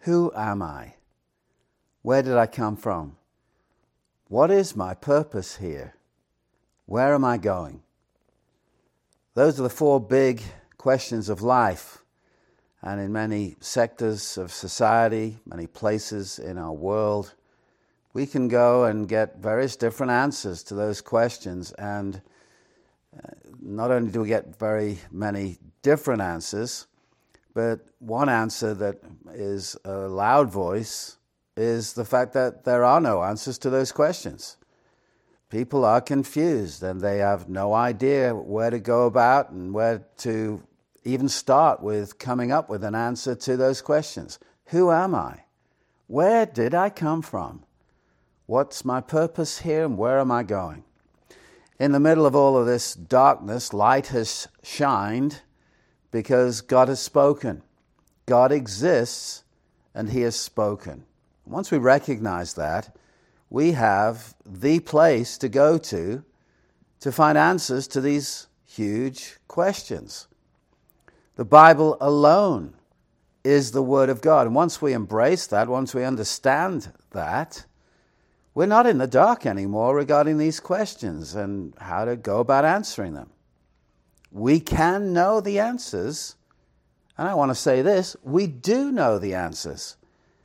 Who am I? Where did I come from? What is my purpose here? Where am I going? Those are the four big questions of life. And in many sectors of society, many places in our world, we can go and get various different answers to those questions. And uh, not only do we get very many different answers, but one answer that is a loud voice is the fact that there are no answers to those questions. People are confused and they have no idea where to go about and where to even start with coming up with an answer to those questions. Who am I? Where did I come from? What's my purpose here and where am I going? In the middle of all of this darkness, light has shined because God has spoken. God exists and He has spoken. Once we recognize that, we have the place to go to to find answers to these huge questions. The Bible alone is the Word of God. And once we embrace that, once we understand that, we're not in the dark anymore regarding these questions and how to go about answering them. We can know the answers. And I want to say this we do know the answers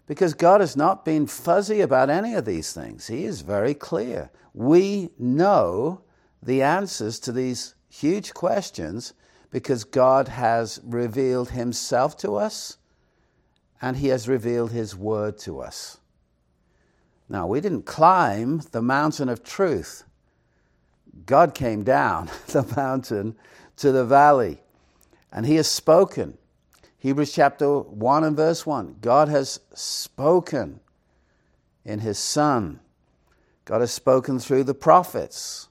because God has not been fuzzy about any of these things. He is very clear. We know the answers to these huge questions because God has revealed Himself to us and He has revealed His Word to us. Now, we didn't climb the mountain of truth. God came down the mountain to the valley. And he has spoken. Hebrews chapter 1 and verse 1. God has spoken in his Son. God has spoken through the prophets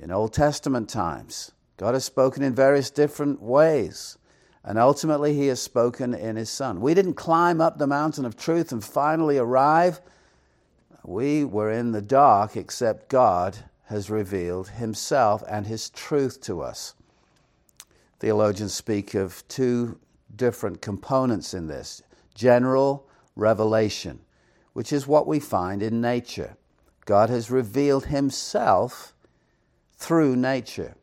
in Old Testament times. God has spoken in various different ways. And ultimately, he has spoken in his Son. We didn't climb up the mountain of truth and finally arrive. We were in the dark, except God has revealed himself and his truth to us. Theologians speak of two different components in this general revelation, which is what we find in nature. God has revealed himself through nature.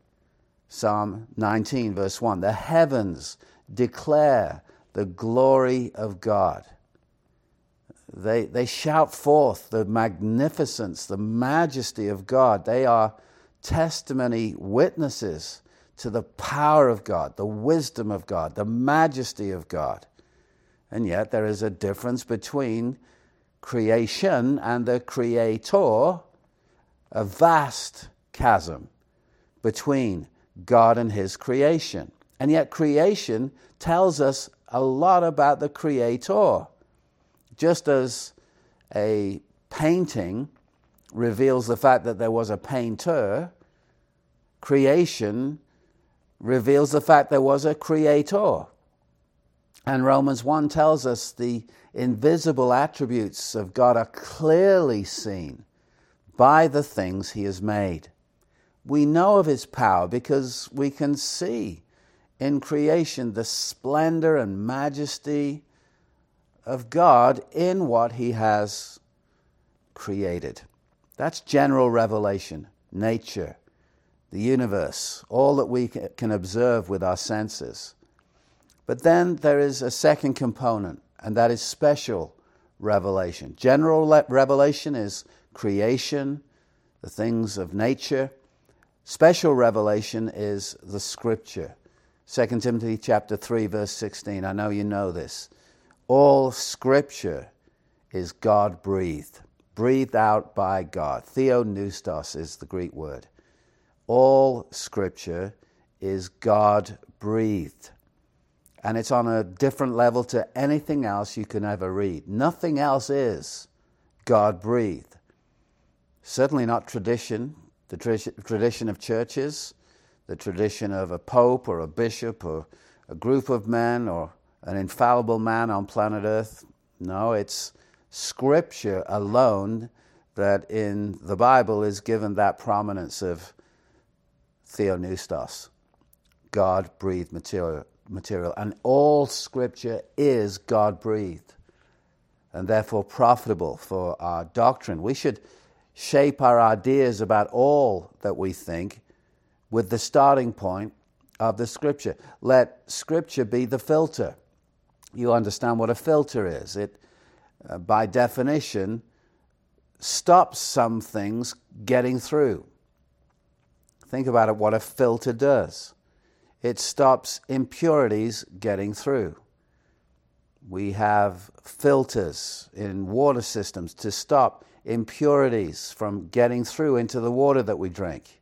Psalm 19, verse 1 The heavens declare the glory of God. They, they shout forth the magnificence, the majesty of God. They are testimony witnesses to the power of God, the wisdom of God, the majesty of God. And yet there is a difference between creation and the creator, a vast chasm between God and his creation. And yet creation tells us a lot about the creator. Just as a painting reveals the fact that there was a painter, creation reveals the fact there was a creator. And Romans 1 tells us the invisible attributes of God are clearly seen by the things he has made. We know of his power because we can see in creation the splendor and majesty of God in what he has created. That's general revelation, nature, the universe, all that we can observe with our senses. But then there is a second component, and that is special revelation. General revelation is creation, the things of nature. Special revelation is the scripture. 2 Timothy chapter 3 verse 16. I know you know this. All scripture is God breathed, breathed out by God. Theopneustos is the Greek word all scripture is God breathed. And it's on a different level to anything else you can ever read. Nothing else is God breathed. Certainly not tradition, the tradition of churches, the tradition of a pope or a bishop or a group of men or an infallible man on planet Earth. No, it's Scripture alone that in the Bible is given that prominence of theopneustos, God breathed material, material. And all scripture is God breathed. and therefore profitable for our doctrine. We should shape our ideas about all that we think with the starting point of the Scripture. Let Scripture be the filter. You understand what a filter is. It, uh, by definition, stops some things getting through. Think about it, what a filter does. It stops impurities getting through. We have filters in water systems to stop impurities from getting through into the water that we drink.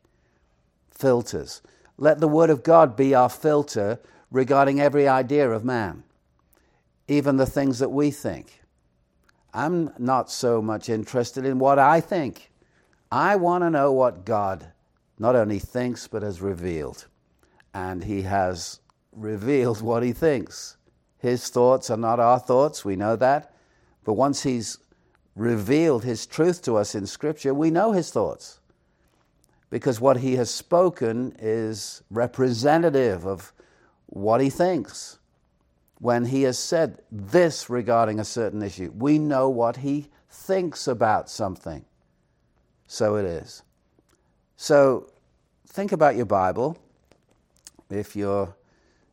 Filters. Let the Word of God be our filter regarding every idea of man, even the things that we think. I'm not so much interested in what I think. I want to know what God not only thinks but has revealed. And He has revealed what He thinks. His thoughts are not our thoughts, we know that. But once He's revealed His truth to us in Scripture, we know His thoughts. Because what He has spoken is representative of what He thinks. When He has said this regarding a certain issue, we know what He thinks about something. So it is. So think about your Bible. If you're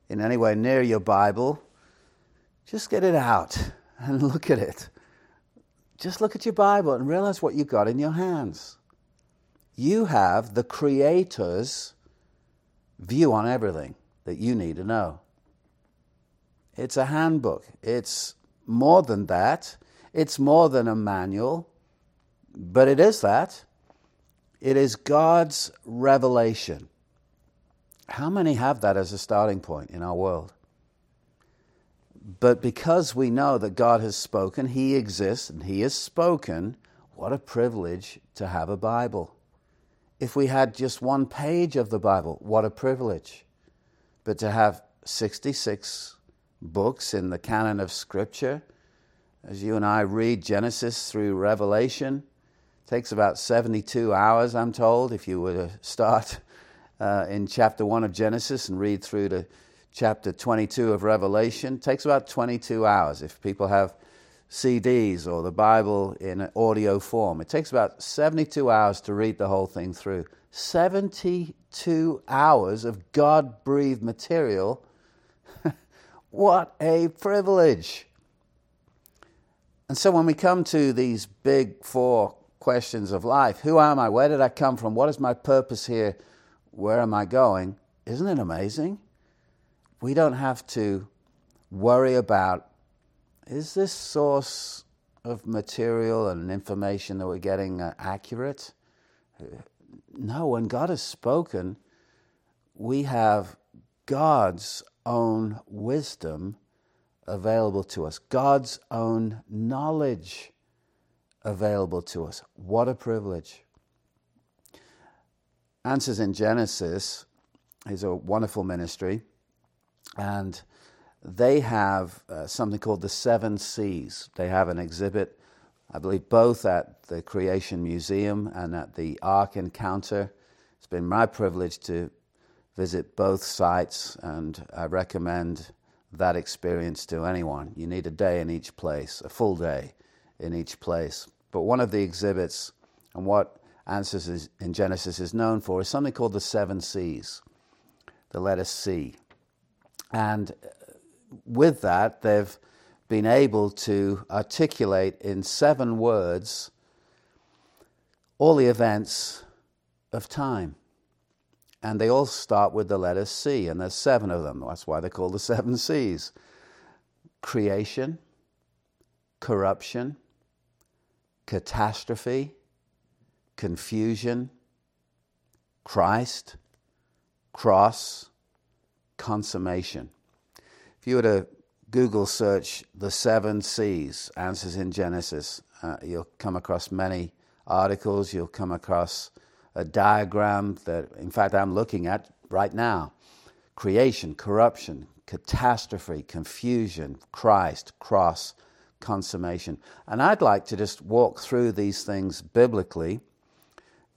in any way near your Bible, just get it out and look at it. Just look at your Bible and realize what you've got in your hands. You have the Creator's view on everything that you need to know. It's a handbook. It's more than that. It's more than a manual, but it is that. It is God's revelation. How many have that as a starting point in our world? But because we know that God has spoken, He exists, and He has spoken, what a privilege to have a Bible. If we had just one page of the Bible, what a privilege. But to have 66 books in the canon of Scripture, as you and I read Genesis through Revelation, takes about 72 hours, I'm told, if you were to start uh, in chapter 1 of Genesis and read through to chapter 22 of Revelation. It takes about 22 hours if people have CDs or the Bible in audio form. It takes about 72 hours to read the whole thing through. 72 hours of God breathed material. what a privilege! And so when we come to these big four questions of life who am I? Where did I come from? What is my purpose here? Where am I going? Isn't it amazing? we don't have to worry about is this source of material and information that we're getting uh, accurate? No, when God has spoken, we have God's own wisdom available to us, God's own knowledge available to us. What a privilege. Answers in Genesis is a wonderful ministry and they have uh, something called the Seven C's. They have an exhibit, I believe, both at the Creation Museum and at the Ark Encounter. It's been my privilege to visit both sites, and I recommend that experience to anyone. You need a day in each place, a full day in each place. But one of the exhibits, and what Answers in Genesis is known for, is something called the Seven C's, the letter C. And uh, with that, they've been able to articulate in seven words all the events of time. And they all start with the letter C, and there's seven of them. That's why they're called the seven C's creation, corruption, catastrophe, confusion, Christ, cross, consummation. If you were to Google search the seven C's, answers in Genesis, uh, you'll come across many articles, you'll come across a diagram that, in fact, I'm looking at right now creation, corruption, catastrophe, confusion, Christ, cross, consummation. And I'd like to just walk through these things biblically,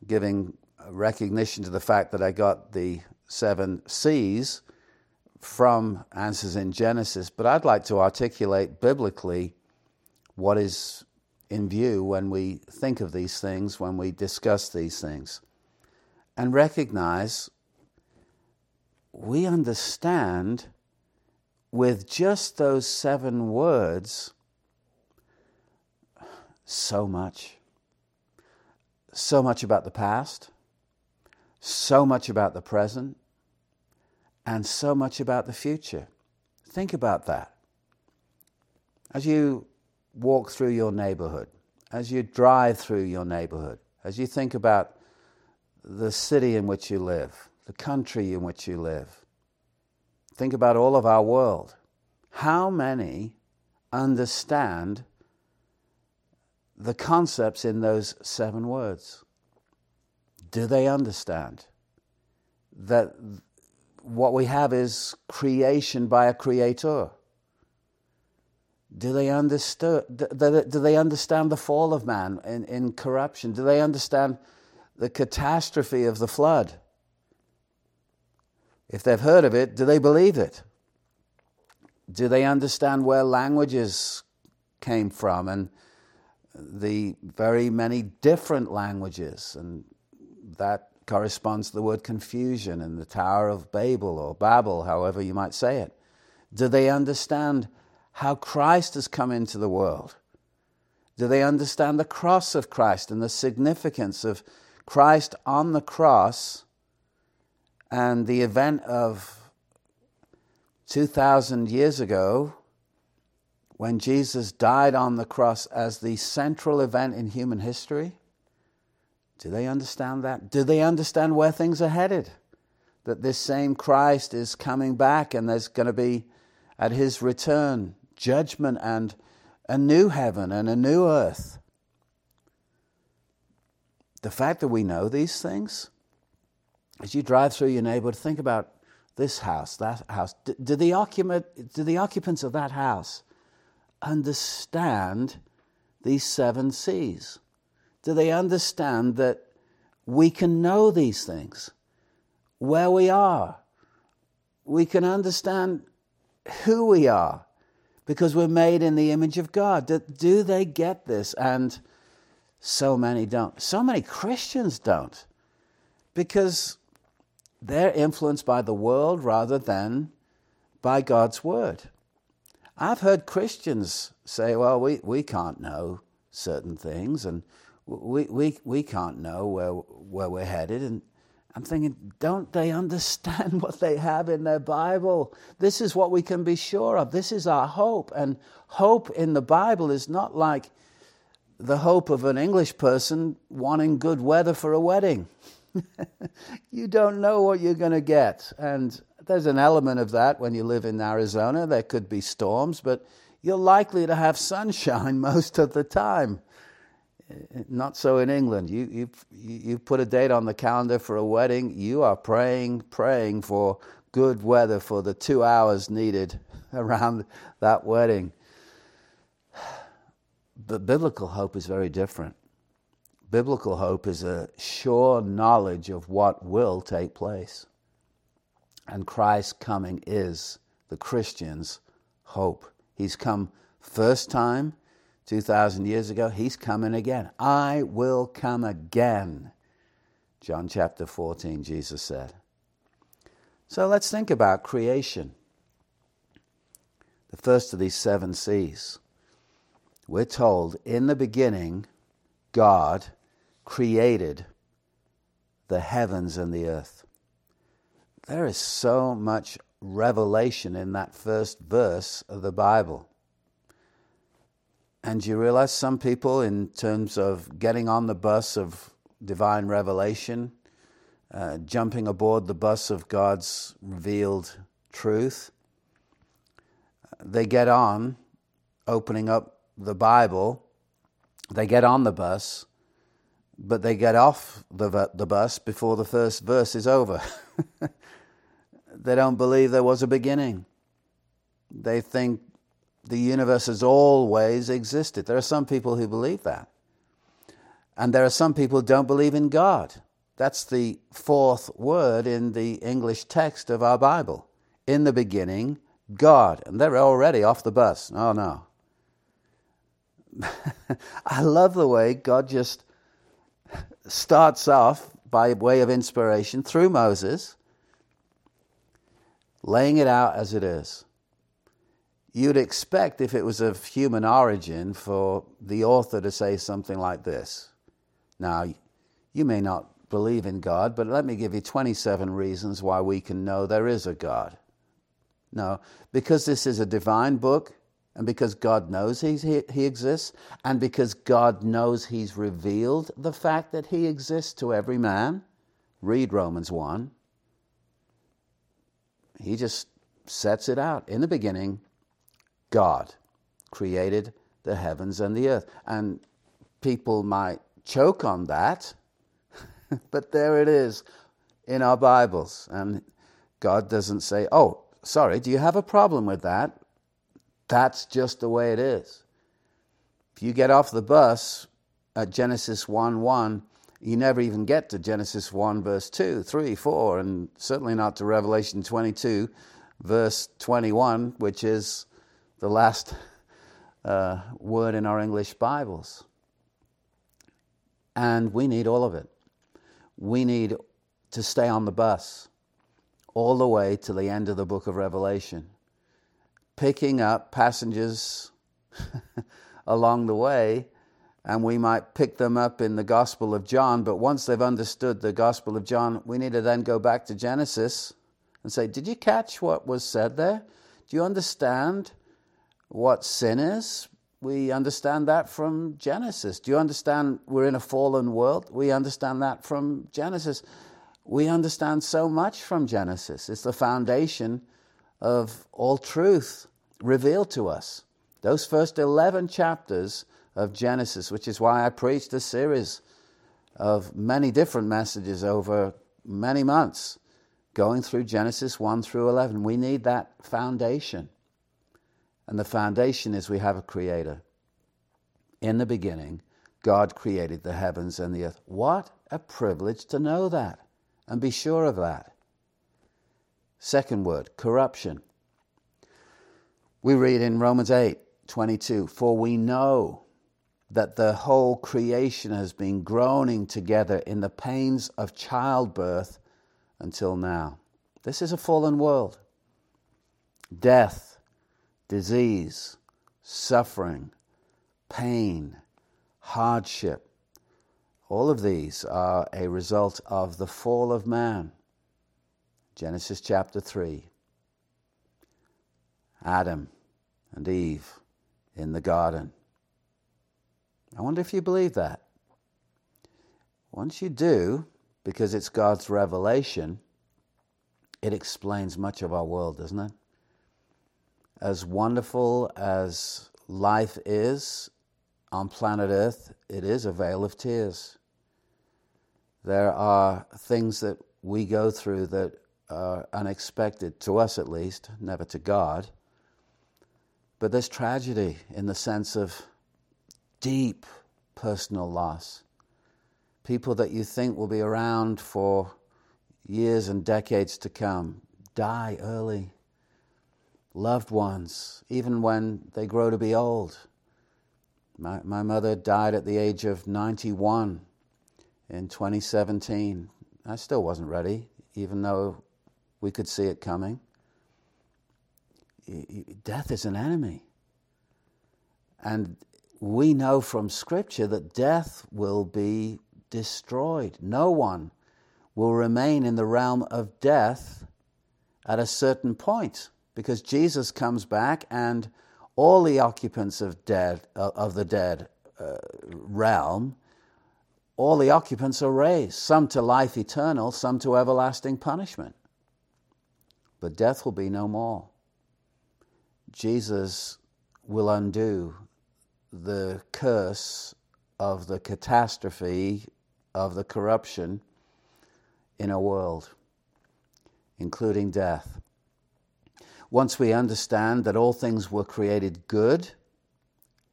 giving recognition to the fact that I got the seven C's from answers in Genesis, but I'd like to articulate biblically what is in view when we think of these things, when we discuss these things. And recognize we understand with just those seven words so much. So much about the past, so much about the present, and so much about the future. Think about that. As you walk through your neighborhood, as you drive through your neighborhood, as you think about the city in which you live, the country in which you live, think about all of our world. How many understand the concepts in those seven words? Do they understand that what we have is creation by a creator? Do they, understand, do they understand the fall of man in, in corruption? Do they understand the catastrophe of the flood? If they've heard of it, do they believe it? Do they understand where languages came from and the very many different languages? And that corresponds to the word confusion in the Tower of Babel or Babel, however you might say it. Do they understand how Christ has come into the world? Do they understand the cross of Christ and the significance of Christ on the cross and the event of 2,000 years ago when Jesus died on the cross as the central event in human history? Do they understand that? Do they understand where things are headed? That this same Christ is coming back and there's going to be, at his return, judgment and a new heaven and a new earth. The fact that we know these things, as you drive through your neighborhood, think about this house, that house. Do, do, the, occupant, do the occupants of that house understand these seven C's? Do they understand that we can know these things, where we are? We can understand who we are because we're made in the image of God. Do, do they get this? And so many don't. So many Christians don't because they're influenced by the world rather than by God's word. I've heard Christians say, well, we, we can't know certain things and we, we, we can't know where, where we're headed. And I'm thinking, don't they understand what they have in their Bible? This is what we can be sure of. This is our hope. And hope in the Bible is not like the hope of an English person wanting good weather for a wedding. you don't know what you're going to get. And there's an element of that when you live in Arizona. There could be storms, but you're likely to have sunshine most of the time. Eh, not so in England. You, you, you put a date on the calendar for a wedding, you are praying, praying for good weather for the two hours needed around that wedding. But biblical hope is very different. Biblical hope is a sure knowledge of what will take place. And Christ's coming is the Christian's hope. He's come first time 2,000 years ago, he's coming again. I will come again. John chapter 14, Jesus said. So let's think about creation. The first of these seven C's. We're told in the beginning, God created the heavens and the earth. There is so much revelation in that first verse of the Bible. And you realize some people, in terms of getting on the bus of divine revelation, uh, jumping aboard the bus of God's revealed truth, they get on, opening up the Bible, they get on the bus, but they get off the, the bus before the first verse is over. they don't believe there was a beginning. They think the universe has always existed. There are some people who believe that. And there are some people who don't believe in God. That's the fourth word in the English text of our Bible. In the beginning, God. And they're already off the bus. Oh, no. I love the way God just starts off by way of inspiration through Moses, laying it out as it is. You'd expect, if it was of human origin, for the author to say something like this. Now, you may not believe in God, but let me give you 27 reasons why we can know there is a God. No, because this is a divine book, and because God knows he, he exists, and because God knows He's revealed the fact that He exists to every man, read Romans 1. He just sets it out. In the beginning, God created the heavens and the earth. And people might choke on that, but there it is in our Bibles. And God doesn't say, oh, sorry, do you have a problem with that? That's just the way it is. If you get off the bus at Genesis 1 1, you never even get to Genesis 1, verse 2, 3, 4, and certainly not to Revelation 22, verse 21, which is the last uh, word in our English Bibles. And we need all of it. We need to stay on the bus all the way to the end of the book of Revelation, picking up passengers along the way and we might pick them up in the Gospel of John, but once they've understood the Gospel of John, we need to then go back to Genesis and say, Did you catch what was said there? Do you understand what sin is? We understand that from Genesis. Do you understand we're in a fallen world? We understand that from Genesis. We understand so much from Genesis. It's the foundation of all truth revealed to us. Those first 11 chapters of Genesis, which is why I preached a series of many different messages over many months, going through Genesis 1 through 11. We need that foundation. And the foundation is we have a creator. In the beginning, God created the heavens and the earth. What a privilege to know that and be sure of that. Second word, corruption. We read in Romans 8 22, For we know that the whole creation has been groaning together in the pains of childbirth until now. This is a fallen world. Death, disease, suffering, pain, hardship, all of these are a result of the fall of man. Genesis chapter 3. Adam and Eve in the garden. I wonder if you believe that. Once you do, because it's God's revelation, it explains much of our world, doesn't it? As wonderful as life is on planet Earth, it is a vale of tears. There are things that we go through that are unexpected, to us at least, never to God. But there's tragedy in the sense of deep personal loss. People that you think will be around for years and decades to come die early. Loved ones, even when they grow to be old. My, my mother died at the age of 91 in 2017. I still wasn't ready, even though we could see it coming. Death is an enemy. And we know from Scripture that death will be destroyed. No one will remain in the realm of death at a certain point because Jesus comes back and all the occupants of dead of the dead uh, realm all the occupants are raised some to life eternal some to everlasting punishment but death will be no more Jesus will undo the curse of the catastrophe of the corruption in a world, including death. Once we understand that all things were created good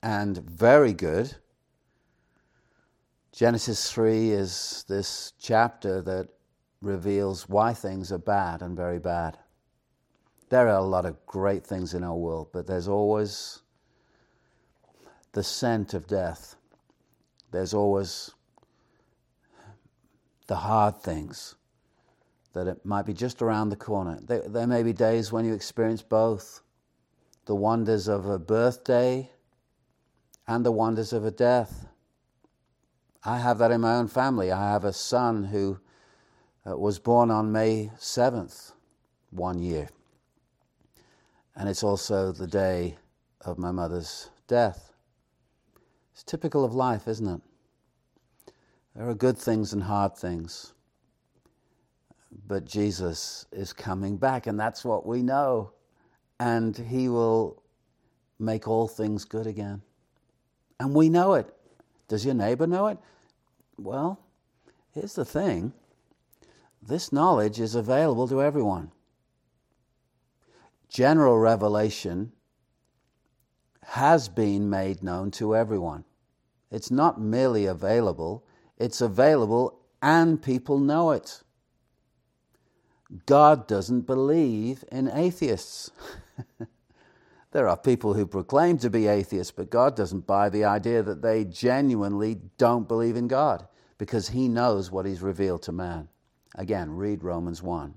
and very good, Genesis 3 is this chapter that reveals why things are bad and very bad. There are a lot of great things in our world, but there's always the scent of death. There's always the hard things that it might be just around the corner. There, there may be days when you experience both the wonders of a birthday and the wonders of a death. I have that in my own family. I have a son who uh, was born on May 7th, one year. And it's also the day of my mother's death. It's typical of life, isn't it? There are good things and hard things. But Jesus is coming back, and that's what we know. And He will make all things good again. And we know it. Does your neighbor know it? Well, here's the thing this knowledge is available to everyone. General revelation has been made known to everyone. It's not merely available, it's available and people know it. God doesn't believe in atheists. there are people who proclaim to be atheists, but God doesn't buy the idea that they genuinely don't believe in God because He knows what He's revealed to man. Again, read Romans 1.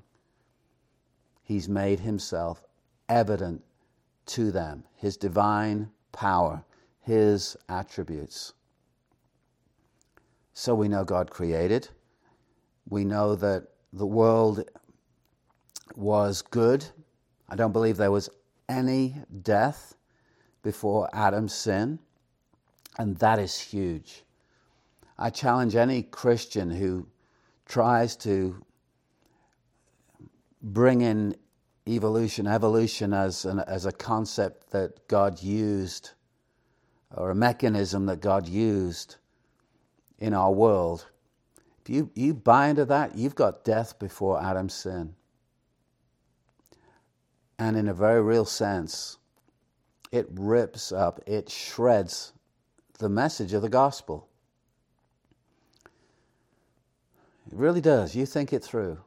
He's made Himself evident to them, His divine power, His attributes. So we know God created. We know that the world was good. I don't believe there was any death before Adam's sin, and that is huge. I challenge any Christian who tries to bring in evolution, evolution as, an, as a concept that God used or a mechanism that God used in our world. If you, you buy into that, you've got death before Adam's sin. And in a very real sense, it rips up, it shreds the message of the gospel. It really does. You think it through.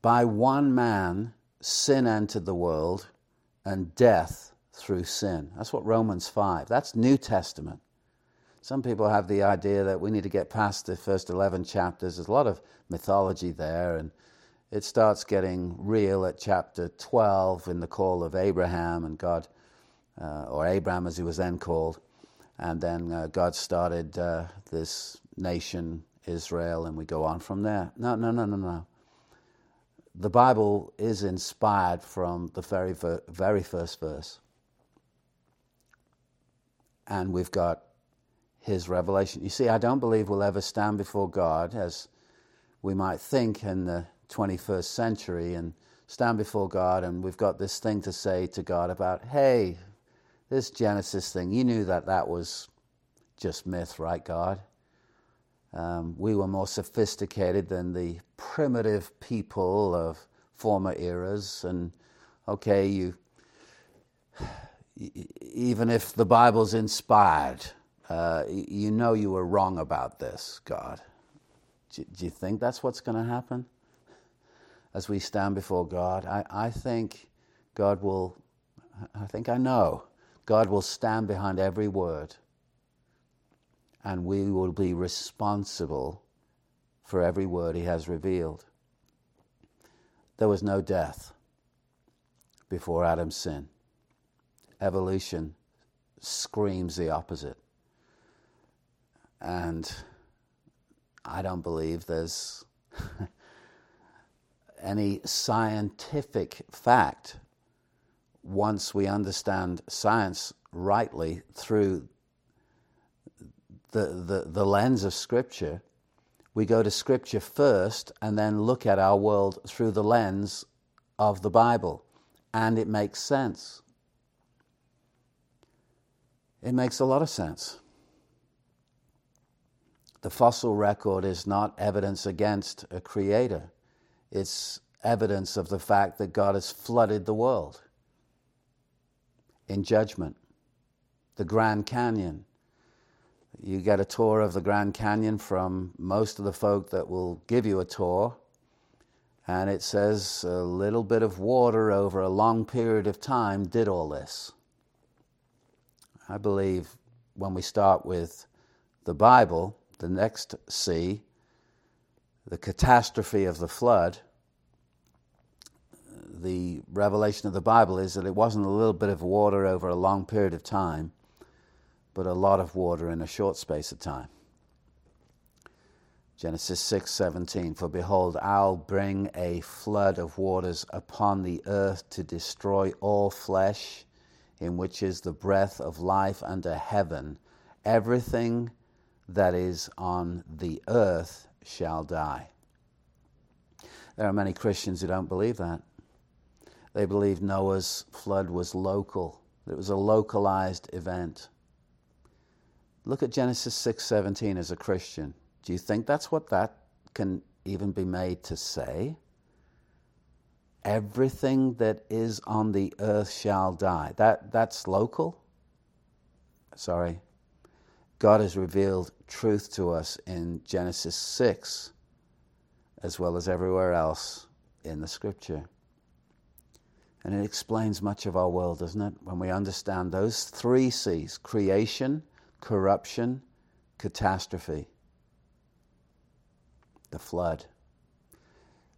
By one man, sin entered the world, and death through sin. That's what Romans 5. That's New Testament. Some people have the idea that we need to get past the first 11 chapters. There's a lot of mythology there, and it starts getting real at chapter 12 in the call of Abraham and God, uh, or Abraham as he was then called. And then uh, God started uh, this nation, Israel, and we go on from there. No, no, no, no, no. The Bible is inspired from the very, very first verse. And we've got his revelation. You see, I don't believe we'll ever stand before God as we might think in the 21st century and stand before God and we've got this thing to say to God about, hey, this Genesis thing, you knew that that was just myth, right, God? Um, we were more sophisticated than the primitive people of former eras. And okay, you, even if the Bible's inspired, uh, you know you were wrong about this, God. Do, do you think that's what's going to happen as we stand before God? I, I think God will, I think I know, God will stand behind every word and we will be responsible for every word He has revealed. There was no death before Adam's sin. Evolution screams the opposite. And I don't believe there's any scientific fact once we understand science rightly through the, the, the lens of Scripture, we go to Scripture first and then look at our world through the lens of the Bible. And it makes sense. It makes a lot of sense. The fossil record is not evidence against a creator, it's evidence of the fact that God has flooded the world in judgment. The Grand Canyon you get a tour of the Grand Canyon from most of the folk that will give you a tour. And it says a little bit of water over a long period of time did all this. I believe when we start with the Bible, the next C, the catastrophe of the flood, the revelation of the Bible is that it wasn't a little bit of water over a long period of time, but a lot of water in a short space of time. Genesis 6:17 For behold I'll bring a flood of waters upon the earth to destroy all flesh in which is the breath of life under heaven everything that is on the earth shall die. There are many Christians who don't believe that. They believe Noah's flood was local. It was a localized event. Look at Genesis 6:17 as a Christian. Do you think that's what that can even be made to say? Everything that is on the earth shall die. That, that's local? Sorry. God has revealed truth to us in Genesis 6 as well as everywhere else in the scripture. And it explains much of our world, doesn't it? When we understand those three C's creation, corruption, catastrophe the flood.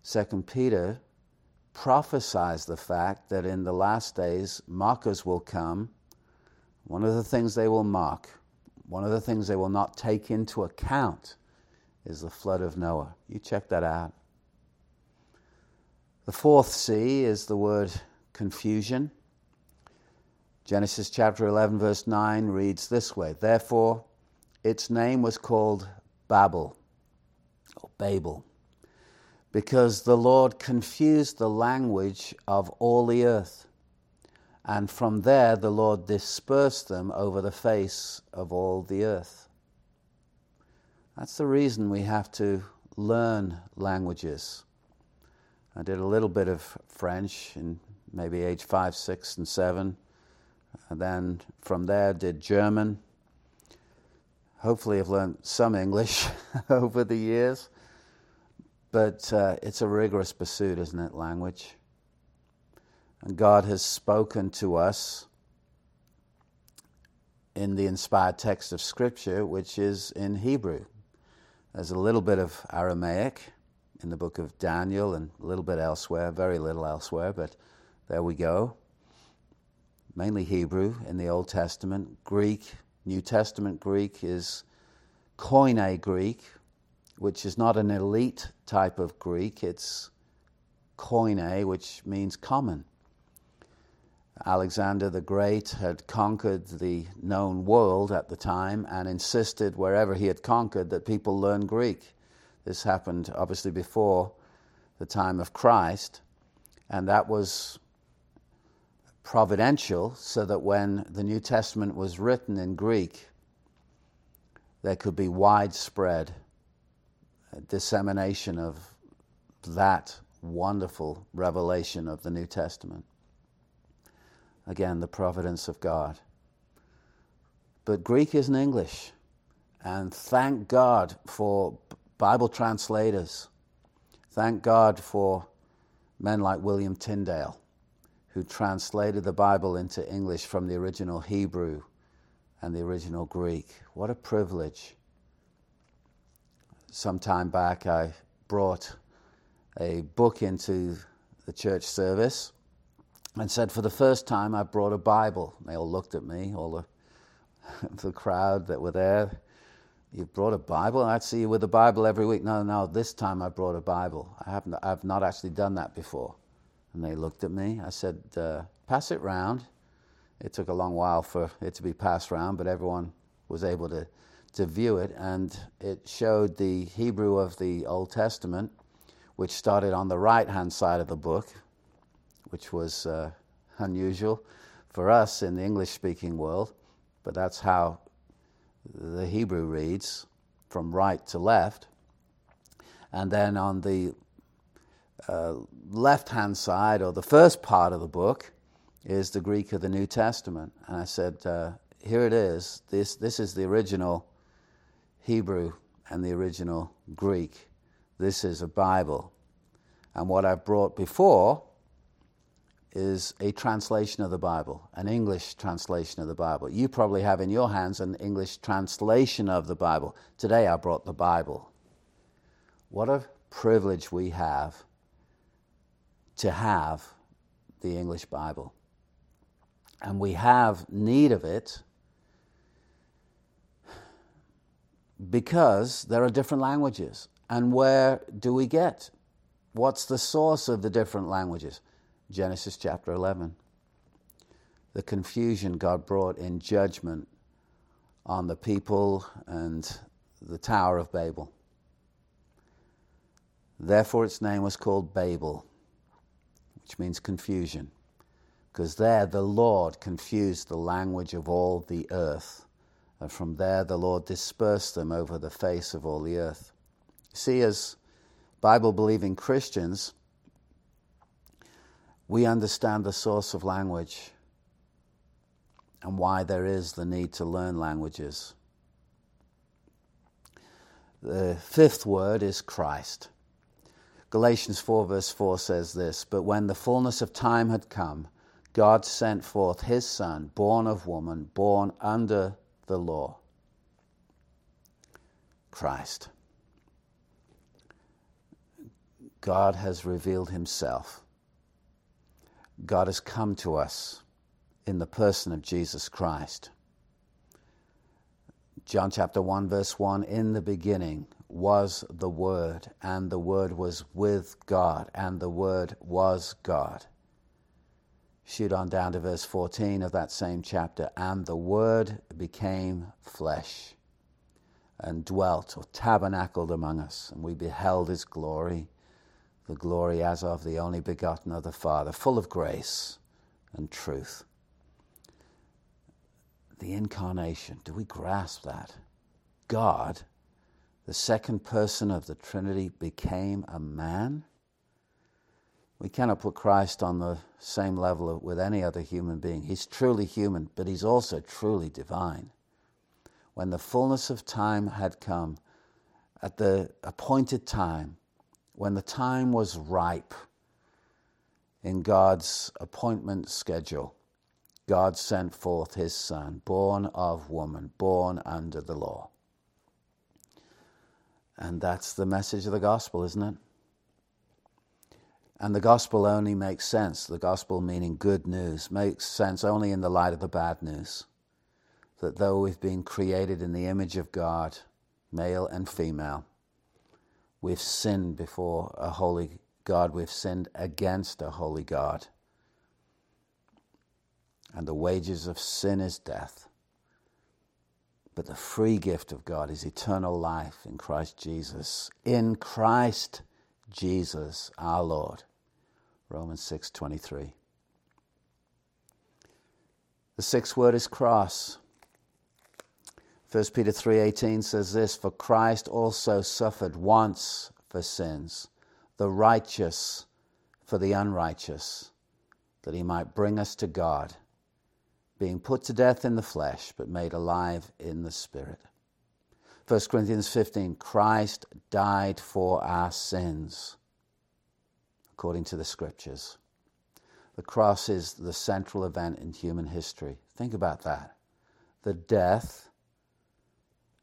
Second Peter prophesies the fact that in the last days mockers will come. One of the things they will mock, one of the things they will not take into account is the flood of Noah. You check that out. The fourth C is the word confusion. Genesis chapter 11, verse 9 reads this way Therefore, its name was called Babel or Babel, because the Lord confused the language of all the earth. And from there, the Lord dispersed them over the face of all the earth. That's the reason we have to learn languages. I did a little bit of French in maybe age five, six, and seven. And then from there, did German Hopefully, I've learned some English over the years, but uh, it's a rigorous pursuit, isn't it? Language. God has spoken to us in the inspired text of Scripture, which is in Hebrew. There's a little bit of Aramaic in the book of Daniel and a little bit elsewhere, very little elsewhere, but there we go. Mainly Hebrew in the Old Testament, Greek New Testament Greek is Koine Greek, which is not an elite type of Greek, it's Koine, which means common. Alexander the Great had conquered the known world at the time and insisted wherever he had conquered that people learn Greek. This happened obviously before the time of Christ, and that was providential so that when the New Testament was written in Greek, there could be widespread dissemination of that wonderful revelation of the New Testament. Again, the providence of God. But Greek isn't English. And thank God for Bible translators. Thank God for men like William Tyndale who translated the Bible into English from the original Hebrew and the original Greek. What a privilege. Some time back, I brought a book into the church service and said, For the first time, I brought a Bible. They all looked at me, all the, the crowd that were there. You've brought a Bible? I'd see you with a Bible every week. No, no, this time I brought a Bible. I haven't, I've not actually done that before. And they looked at me. I said, uh, Pass it round. It took a long while for it to be passed round, but everyone was able to, to view it. And it showed the Hebrew of the Old Testament, which started on the right hand side of the book, which was uh, unusual for us in the English speaking world, but that's how the Hebrew reads from right to left. And then on the uh, left hand side, or the first part of the book, is the Greek of the New Testament. And I said, uh, here it is. This, this is the original Hebrew and the original Greek. This is a Bible. And what I've brought before is a translation of the Bible, an English translation of the Bible. You probably have in your hands an English translation of the Bible. Today I brought the Bible. What a privilege we have to have the English Bible. And we have need of it because there are different languages. And where do we get? What's the source of the different languages? Genesis chapter 11. The confusion God brought in judgment on the people and the Tower of Babel. Therefore, its name was called Babel, which means confusion, because there the Lord confused the language of all the earth, and from there the Lord dispersed them over the face of all the earth. See, as Bible believing Christians, we understand the source of language and why there is the need to learn languages. The fifth word is Christ. Galatians 4, verse 4 says this But when the fullness of time had come, God sent forth his Son, born of woman, born under the law. Christ. God has revealed himself God has come to us in the person of Jesus Christ. John chapter 1, verse 1 In the beginning was the Word, and the Word was with God, and the Word was God. Shoot on down to verse 14 of that same chapter. And the Word became flesh and dwelt or tabernacled among us, and we beheld his glory the glory as of the only begotten of the Father, full of grace and truth. The incarnation, do we grasp that? God, the second person of the Trinity, became a man? We cannot put Christ on the same level with any other human being. He's truly human, but he's also truly divine. When the fullness of time had come, at the appointed time, when the time was ripe in God's appointment schedule, God sent forth his Son, born of woman, born under the law. And that's the message of the gospel, isn't it? And the gospel only makes sense, the gospel meaning good news, makes sense only in the light of the bad news. That though we've been created in the image of God, male and female, We've sinned before a holy God. We've sinned against a holy God. And the wages of sin is death. But the free gift of God is eternal life in Christ Jesus. In Christ Jesus our Lord. Romans 6:23. The sixth word is cross. 1 Peter 3:18 says this, for Christ also suffered once for sins, the righteous for the unrighteous, that he might bring us to God, being put to death in the flesh, but made alive in the spirit. 1 Corinthians 15 Christ died for our sins, according to the scriptures. The cross is the central event in human history. Think about that. The death,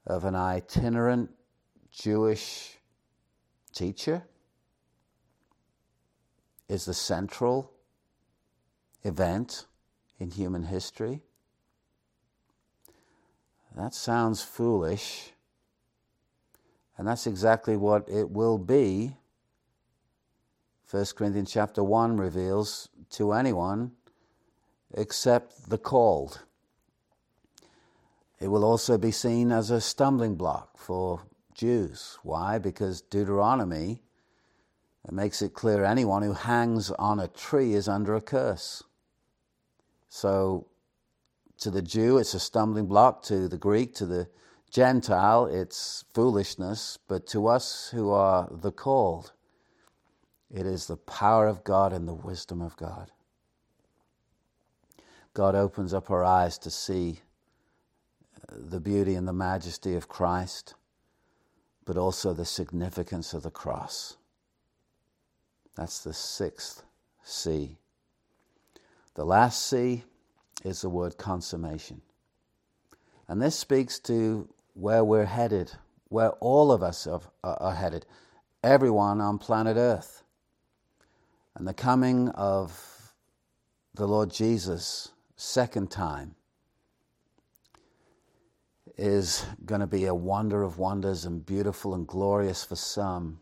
of an itinerant Jewish teacher is the central event in human history. That sounds foolish, and that's exactly what it will be. 1 Corinthians chapter 1 reveals to anyone except the called. It will also be seen as a stumbling block for Jews. Why? Because Deuteronomy makes it clear anyone who hangs on a tree is under a curse. So, to the Jew, it's a stumbling block. To the Greek, to the Gentile, it's foolishness. But to us who are the called, it is the power of God and the wisdom of God. God opens up our eyes to see the beauty and the majesty of Christ, but also the significance of the cross. That's the sixth C. The last C is the word consummation. And this speaks to where we're headed, where all of us are, headed, everyone on planet Earth. And the coming of the Lord Jesus, second time, is going to be a wonder of wonders and beautiful and glorious for some,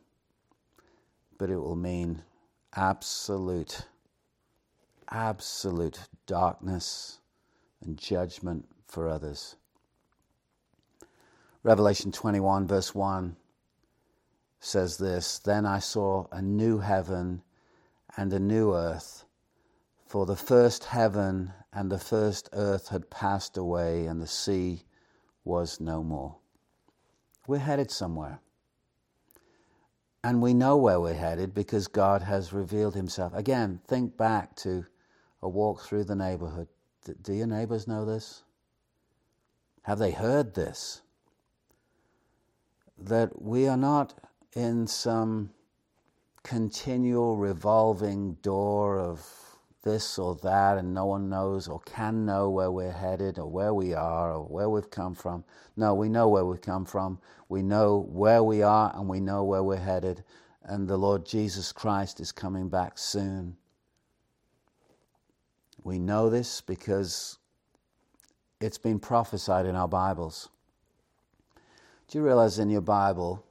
but it will mean absolute, absolute darkness and judgment for others. Revelation 21, verse 1 says this Then I saw a new heaven and a new earth, for the first heaven and the first earth had passed away, and the sea was no more. We're headed somewhere. And we know where we're headed because God has revealed Himself. Again, think back to a walk through the neighborhood. Do your neighbors know this? Have they heard this? That we are not in some continual revolving door of this or that, and no one knows or can know where we're headed or where we are or where we've come from. No, we know where we've come from. We know where we are and we know where we're headed. And the Lord Jesus Christ is coming back soon. We know this because it's been prophesied in our Bibles. Do you realize in your Bible,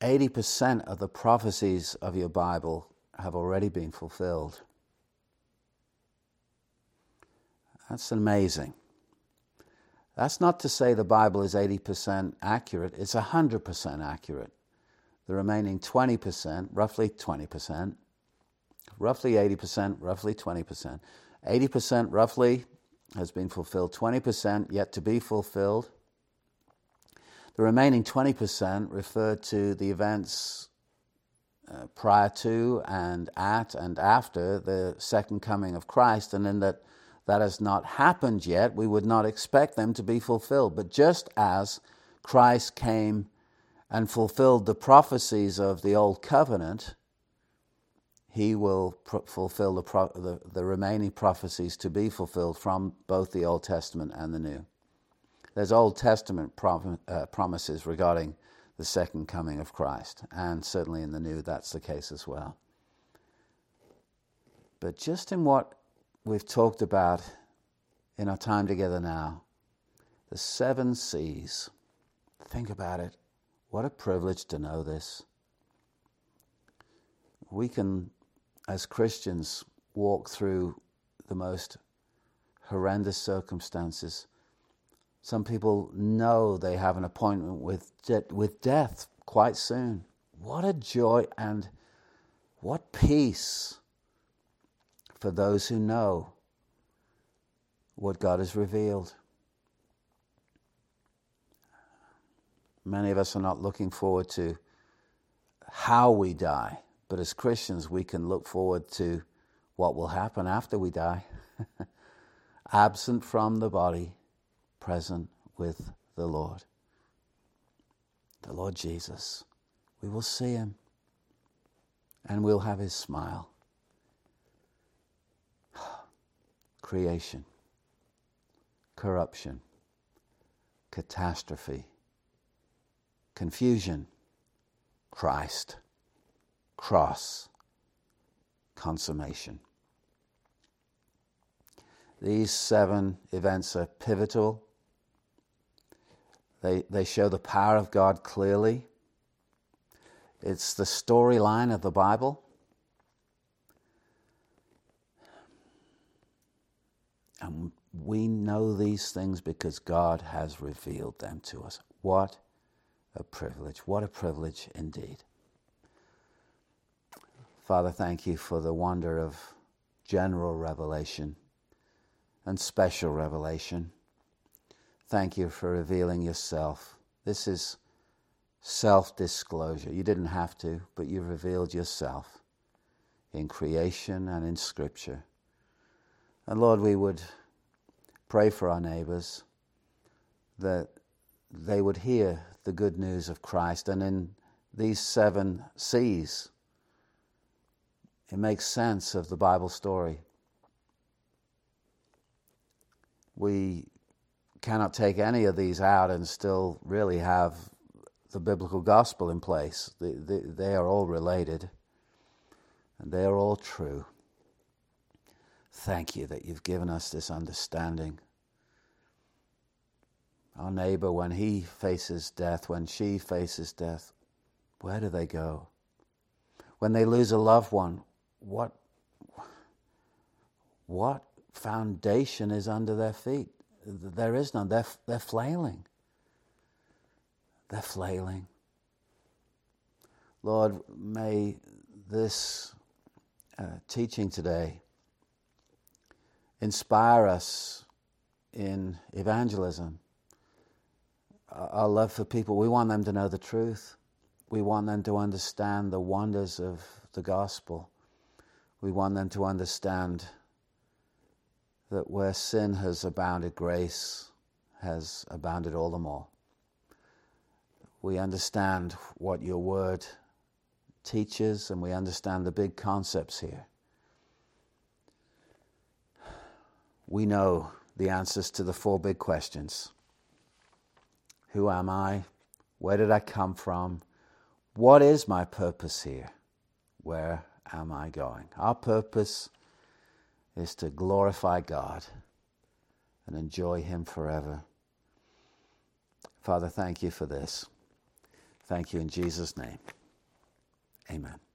80% of the prophecies of your Bible have already been fulfilled. That's amazing. That's not to say the Bible is 80% accurate, it's 100% accurate. The remaining 20%, roughly 20%, roughly 80%, roughly 20%. 80% roughly has been fulfilled, 20% yet to be fulfilled. The remaining 20% refer to the events uh, prior to and at and after the second coming of Christ, and in that that has not happened yet, we would not expect them to be fulfilled. But just as Christ came and fulfilled the prophecies of the Old Covenant, he will fulfill the, pro- the, the, remaining prophecies to be fulfilled from both the Old Testament and the New. There's Old Testament prom- uh, promises regarding the second coming of Christ. And certainly in the New, that's the case as well. But just in what we've talked about in our time together now, the seven C's, think about it. What a privilege to know this. We can, as Christians, walk through the most horrendous circumstances some people know they have an appointment with, de- with death quite soon. What a joy and what peace for those who know what God has revealed. Many of us are not looking forward to how we die, but as Christians, we can look forward to what will happen after we die. Absent from the body, present with the Lord. The Lord Jesus. We will see him and we'll have his smile. Creation, corruption, catastrophe, confusion, Christ, cross, consummation. These seven events are pivotal they, they show the power of God clearly. It's the storyline of the Bible. And we know these things because God has revealed them to us. What a privilege. What a privilege indeed. Father, thank you for the wonder of general revelation and special revelation. Thank you for revealing yourself. This is self disclosure. You didn't have to, but you revealed yourself in creation and in Scripture. And Lord, we would pray for our neighbors that they would hear the good news of Christ. And in these seven C's, it makes sense of the Bible story. We cannot take any of these out and still really have the biblical gospel in place. They, they, they are all related and they are all true. Thank you that you've given us this understanding. Our neighbor, when he faces death, when she faces death, where do they go? When they lose a loved one, what, what foundation is under their feet? There is none. They're, they're flailing. They're flailing. Lord, may this uh, teaching today inspire us in evangelism. Our love for people, we want them to know the truth. We want them to understand the wonders of the gospel. We want them to understand that where sin has abounded, grace has abounded all the more. We understand what your word teaches and we understand the big concepts here. We know the answers to the four big questions Who am I? Where did I come from? What is my purpose here? Where am I going? Our purpose is to glorify God and enjoy Him forever. Father, thank you for this. Thank you in Jesus' name. Amen.